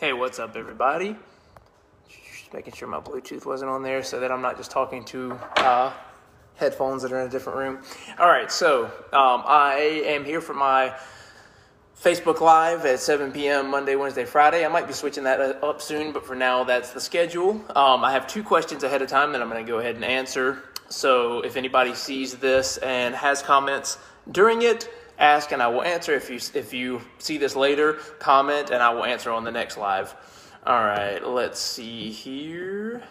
Hey, what's up, everybody? Just making sure my Bluetooth wasn't on there so that I'm not just talking to uh, headphones that are in a different room. All right, so um, I am here for my Facebook Live at 7 p.m. Monday, Wednesday, Friday. I might be switching that up soon, but for now, that's the schedule. Um, I have two questions ahead of time that I'm going to go ahead and answer. So if anybody sees this and has comments during it, ask and I will answer. If you if you see this later, comment and I will answer on the next live. All right, let's see here.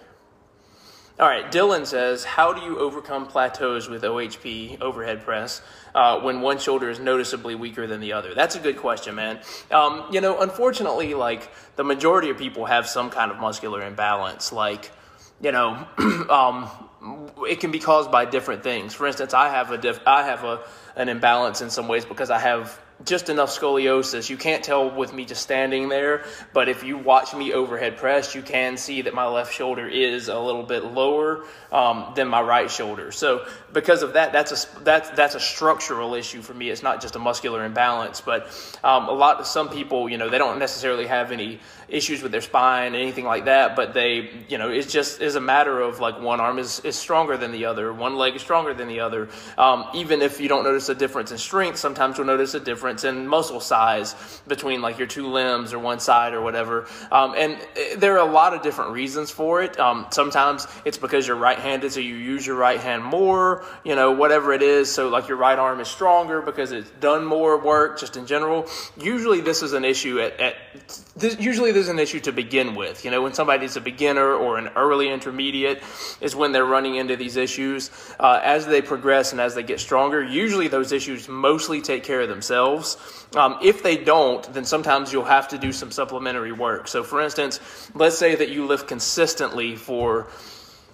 All right, Dylan says, How do you overcome plateaus with OHP overhead press uh, when one shoulder is noticeably weaker than the other? That's a good question, man. Um, you know, unfortunately, like the majority of people have some kind of muscular imbalance. Like, you know, um, it can be caused by different things. For instance, I have a diff- I have a an imbalance in some ways because I have just enough scoliosis. You can't tell with me just standing there, but if you watch me overhead press, you can see that my left shoulder is a little bit lower um, than my right shoulder. So because of that, that's a that's that's a structural issue for me. It's not just a muscular imbalance, but um, a lot of some people, you know, they don't necessarily have any issues with their spine, anything like that, but they, you know, it's just is a matter of like one arm is, is stronger than the other, one leg is stronger than the other. Um, even if you don't notice a difference in strength, sometimes you'll notice a difference in muscle size between like your two limbs or one side or whatever. Um, and eh, there are a lot of different reasons for it. Um, sometimes it's because you're right-handed, so you use your right hand more, you know, whatever it is. So like your right arm is stronger because it's done more work just in general. Usually this is an issue at, at this, usually there's an issue to begin with. You know, when somebody's a beginner or an early intermediate is when they're running into these issues. Uh, as they progress and as they get stronger, usually those issues mostly take care of themselves. Um, if they don't, then sometimes you'll have to do some supplementary work. So, for instance, let's say that you lift consistently for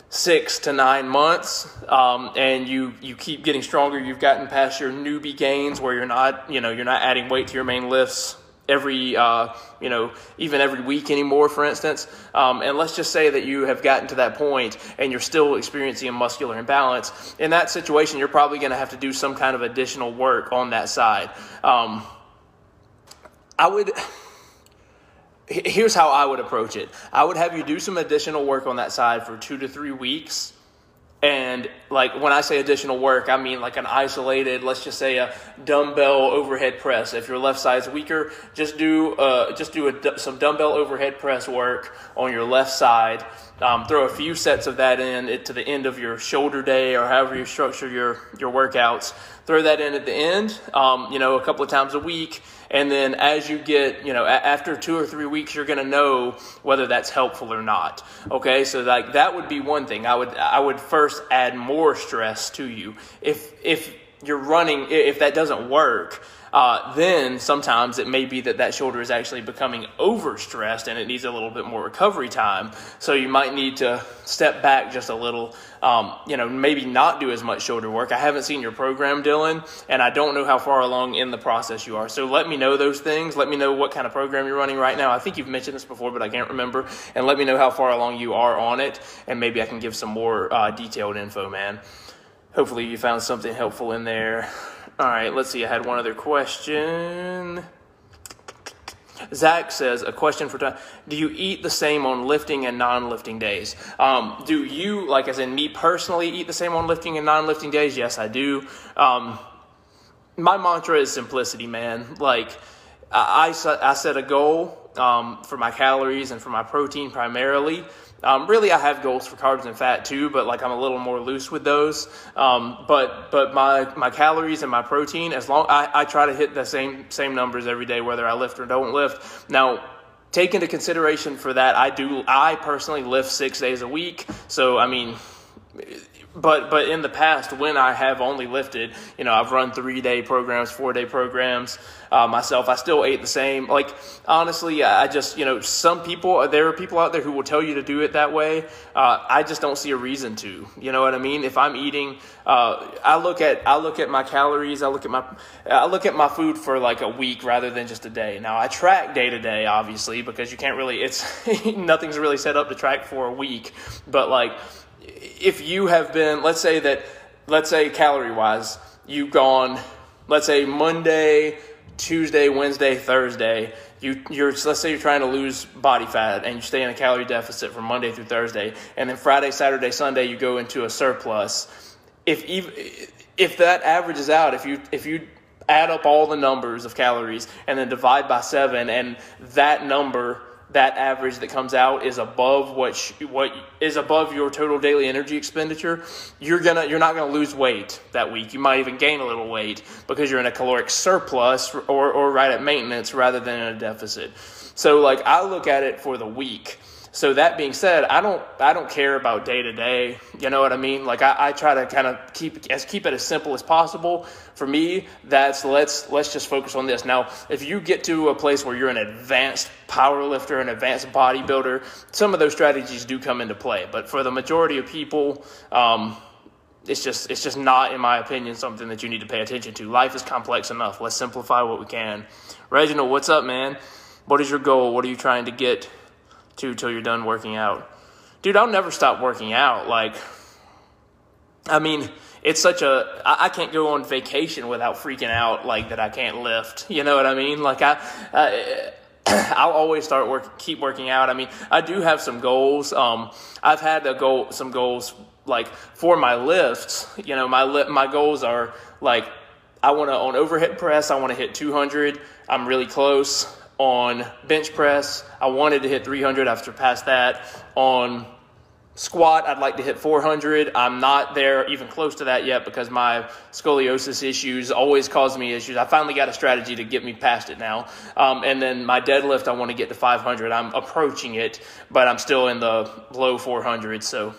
six to nine months um, and you you keep getting stronger. You've gotten past your newbie gains where you're not you know you're not adding weight to your main lifts every uh, you know even every week anymore for instance. Um, and let's just say that you have gotten to that point and you're still experiencing a muscular imbalance. In that situation you're probably going to have to do some kind of additional work on that side. Um, i would here's how i would approach it. I would have you do some additional work on that side for two to three weeks and like when I say additional work, I mean like an isolated, let's just say a dumbbell overhead press. If your left side's weaker, just do uh, just do a, some dumbbell overhead press work on your left side. Um, throw a few sets of that in it to the end of your shoulder day or however you structure your your workouts. Throw that in at the end, um, you know, a couple of times a week, and then as you get, you know, after two or three weeks, you're going to know whether that's helpful or not. Okay, so like that would be one thing. I would I would first add more stress to you if if you're running if that doesn't work uh, then sometimes it may be that that shoulder is actually becoming overstressed and it needs a little bit more recovery time. So you might need to step back just a little. Um, you know, maybe not do as much shoulder work. I haven't seen your program, Dylan, and I don't know how far along in the process you are. So let me know those things. Let me know what kind of program you're running right now. I think you've mentioned this before, but I can't remember. And let me know how far along you are on it, and maybe I can give some more uh, detailed info, man. Hopefully, you found something helpful in there. All right, let's see. I had one other question. Zach says, a question for time. Do you eat the same on lifting and non lifting days? Um, do you, like as in me personally, eat the same on lifting and non lifting days? Yes, I do. Um, my mantra is simplicity, man. Like, I, I set a goal um, for my calories and for my protein primarily. Um, really, I have goals for carbs and fat too, but like I'm a little more loose with those. Um, but but my my calories and my protein, as long I, I try to hit the same same numbers every day, whether I lift or don't lift. Now, take into consideration for that, I do I personally lift six days a week. So I mean, but but in the past when i have only lifted you know i've run three day programs four day programs uh, myself i still ate the same. Like honestly i just you know some people there are people out there who will tell you to do it that way. Uh, i just don't see a reason to you know what i mean? If i'm eating uh, i look at i look at my calories i look at my i look at my food for like a week rather than just a day. Now i track day to day obviously because you can't really it's nothing's really set up to track for a week. But like if you have been, let's say that, let's say calorie wise, you've gone, let's say Monday, Tuesday, Wednesday, Thursday, you you're let's say you're trying to lose body fat and you stay in a calorie deficit from Monday through Thursday, and then Friday, Saturday, Sunday you go into a surplus. If if that averages out, if you if you add up all the numbers of calories and then divide by seven, and that number that average that comes out is above what sh- what is above your total daily energy expenditure, you're gonna you're not gonna lose weight that week. You might even gain a little weight because you're in a caloric surplus or or right at maintenance rather than in a deficit. So like I look at it for the week. So that being said, I don't I don't care about day to day. You know what I mean? Like I, I try to kind of keep as keep it as simple as possible. For me, that's let's let's just focus on this. Now, if you get to a place where you're an advanced power lifter, an advanced bodybuilder, some of those strategies do come into play. But for the majority of people, um, it's just it's just not, in my opinion, something that you need to pay attention to. Life is complex enough. Let's simplify what we can. Reginald, what's up, man? What is your goal? What are you trying to get to till you're done working out. Dude, I'll never stop working out. Like, I mean, it's such a I, I can't go on vacation without freaking out like that I can't lift. You know what I mean? Like I. I I'll always start work, keep working out. I mean, I do have some goals. Um, I've had a goal, some goals like for my lifts. You know, my li- my goals are like I want to on overhead press. I want to hit 200. I'm really close on bench press. I wanted to hit 300. I've surpassed that. On squat, I'd like to hit 400. I'm not there even close to that yet because my scoliosis issues always cause me issues. I finally got a strategy to get me past it now. Um, and then my deadlift, I want to get to 500. I'm approaching it, but I'm still in the low 400s. So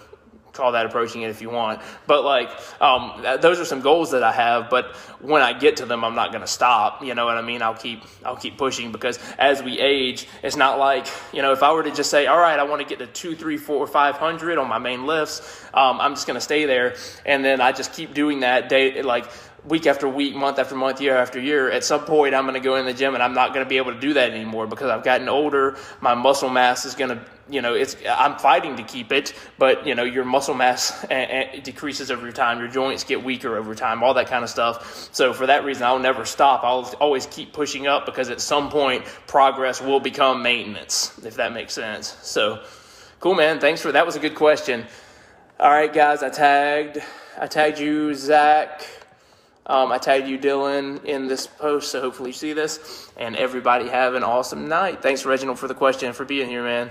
call that approaching it if you want. But like, um, those are some goals that I have. But when I get to them, I'm not going to stop. You know what I mean? I'll keep, I'll keep pushing because as we age, it's not like you know if I were to just say, all right, I want to get to two, three, four, five hundred on my main lifts, um, I'm just going to stay there, and then I just keep doing that day like week after week, month after month, year after year, at some point I'm going to go in the gym and I'm not going to be able to do that anymore because I've gotten older. My muscle mass is going to, you know, it's I'm fighting to keep it, but you know, your muscle mass a- a- eh, eh, decreases over time. Your joints get weaker over time, all that kind of stuff. So for that reason, I'll never stop. I'll always keep pushing up because at some point, progress will become maintenance, if that makes sense. So cool, man. Thanks for that. Was a good question. All right, guys. I tagged I tagged you, Zach. Um, I tagged you, Dylan, in this post, so hopefully you see this. And everybody have an awesome night. Thanks, Reginald, for the question and for being here, man.